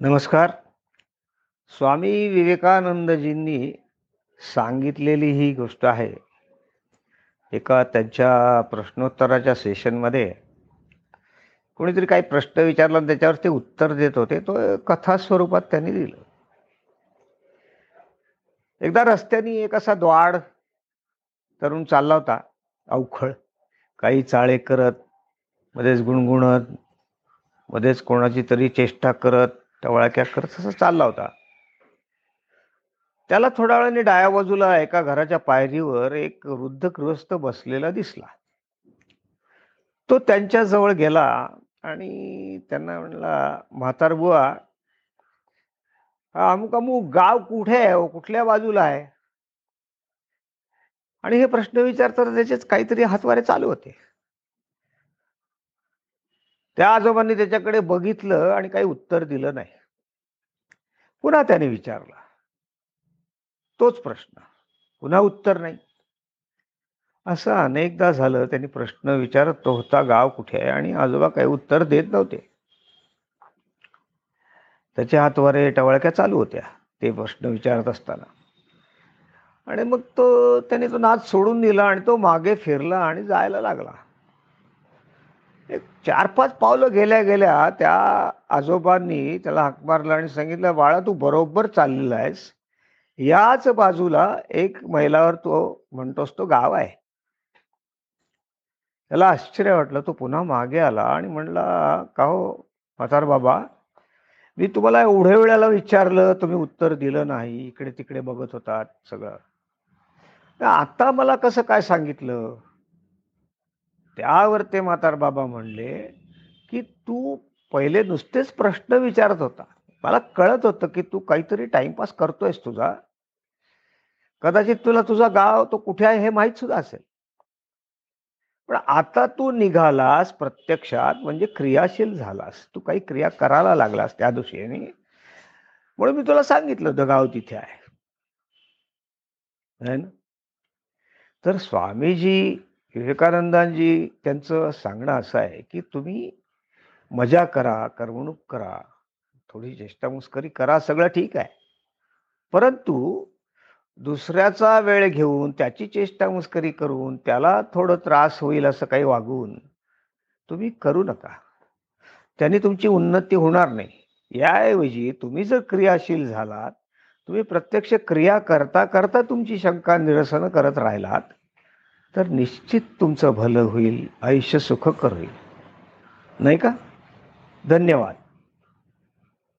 नमस्कार. स्वामी विवेकानंदजींनी सांगितलेली ही गोष्ट आहे. एका त्यांच्या प्रश्नोत्तराच्या सेशनमध्ये कोणीतरी काही प्रश्न विचारला आणि त्याच्यावर ते उत्तर देत होते. तो कथा स्वरूपात त्यांनी दिलं एकदा रस्त्याने एक असा द्वाड तरुण चालला होता अवखळ. काही चाळे करत मध्येच गुणगुणत मध्येच कोणाची तरी चेष्टा करत टवळक्या करत असं चालला होता. त्याला थोड्या वेळाने डाव्या बाजूला एका घराच्या पायरीवर एक वृद्ध गृहस्थ बसलेला दिसला. तो त्यांच्या जवळ गेला आणि त्यांना म्हणला म्हातार बुवा अमुक अमुक गाव कुठे आहे हो? कुठल्या बाजूला आहे? आणि हे प्रश्न विचारताना त्याचेच काहीतरी हातवारे चालू होते. त्या आजोबांनी त्याच्याकडे बघितलं आणि काही उत्तर दिलं नाही. पुन्हा त्याने विचारला. तोच प्रश्न. पुन्हा उत्तर नाही. असं अनेकदा झालं त्यांनी प्रश्न विचारत तो होता गाव कुठे आहे? आणि आजोबा काही उत्तर देत नव्हते. त्याच्या हातवारे टवळक्या चालू होत्या ते प्रश्न विचारत असताना. आणि मग तो त्याने तो नाच सोडून दिला आणि तो मागे फिरला आणि जायला लागला. एक चार पाच पावलं गेल्या गेल्या त्या आजोबांनी त्याला हाक मारला आणि सांगितलं बाळा तू बरोबर चाललेला आहेस. याच बाजूला एक महिलावर तो म्हणतोस तो गाव आहे. त्याला आश्चर्य वाटलं तो पुन्हा मागे आला आणि म्हणला का हो म्हातार बाबा मी तुम्हाला एवढ्या वेळेला विचारलं तुम्ही उत्तर दिलं नाही इकडे तिकडे बघत होतात सगळं. आता मला कसं काय सांगितलं? त्यावर ते म्हातार बाबा म्हणले की तू पहिले नुसतेच प्रश्न विचारत होता. मला कळत होतं की तू काहीतरी टाइमपास करतोयस तुझा. कदाचित तुला तुझा गाव तो कुठे आहे हे माहीत सुद्धा असेल. पण आता तू निघालास प्रत्यक्षात म्हणजे क्रियाशील झालास. तू काही क्रिया करायला लागलास त्या दिवशी म्हणून मी तुला सांगितलं होतं गाव तिथे आहे. ना? तर स्वामीजी विवेकानंदांजी त्यांचं सांगणं असं आहे की तुम्ही मजा करा करमणूक करा थोडी चेष्टामुस्करी करा सगळं ठीक आहे. परंतु दुसऱ्याचा वेळ घेऊन त्याची चेष्टामुस्करी करून त्याला थोडं त्रास होईल असं काही वागून तुम्ही करू नका. त्यांनी तुमची उन्नती होणार नाही. याऐवजी तुम्ही जर क्रियाशील झालात तुम्ही प्रत्यक्ष क्रिया करता करता तुमची शंका निरसन करत राहिलात तर निश्चित तुमचं भलं होईल आयुष्य सुखकर होईल. नाही का? धन्यवाद.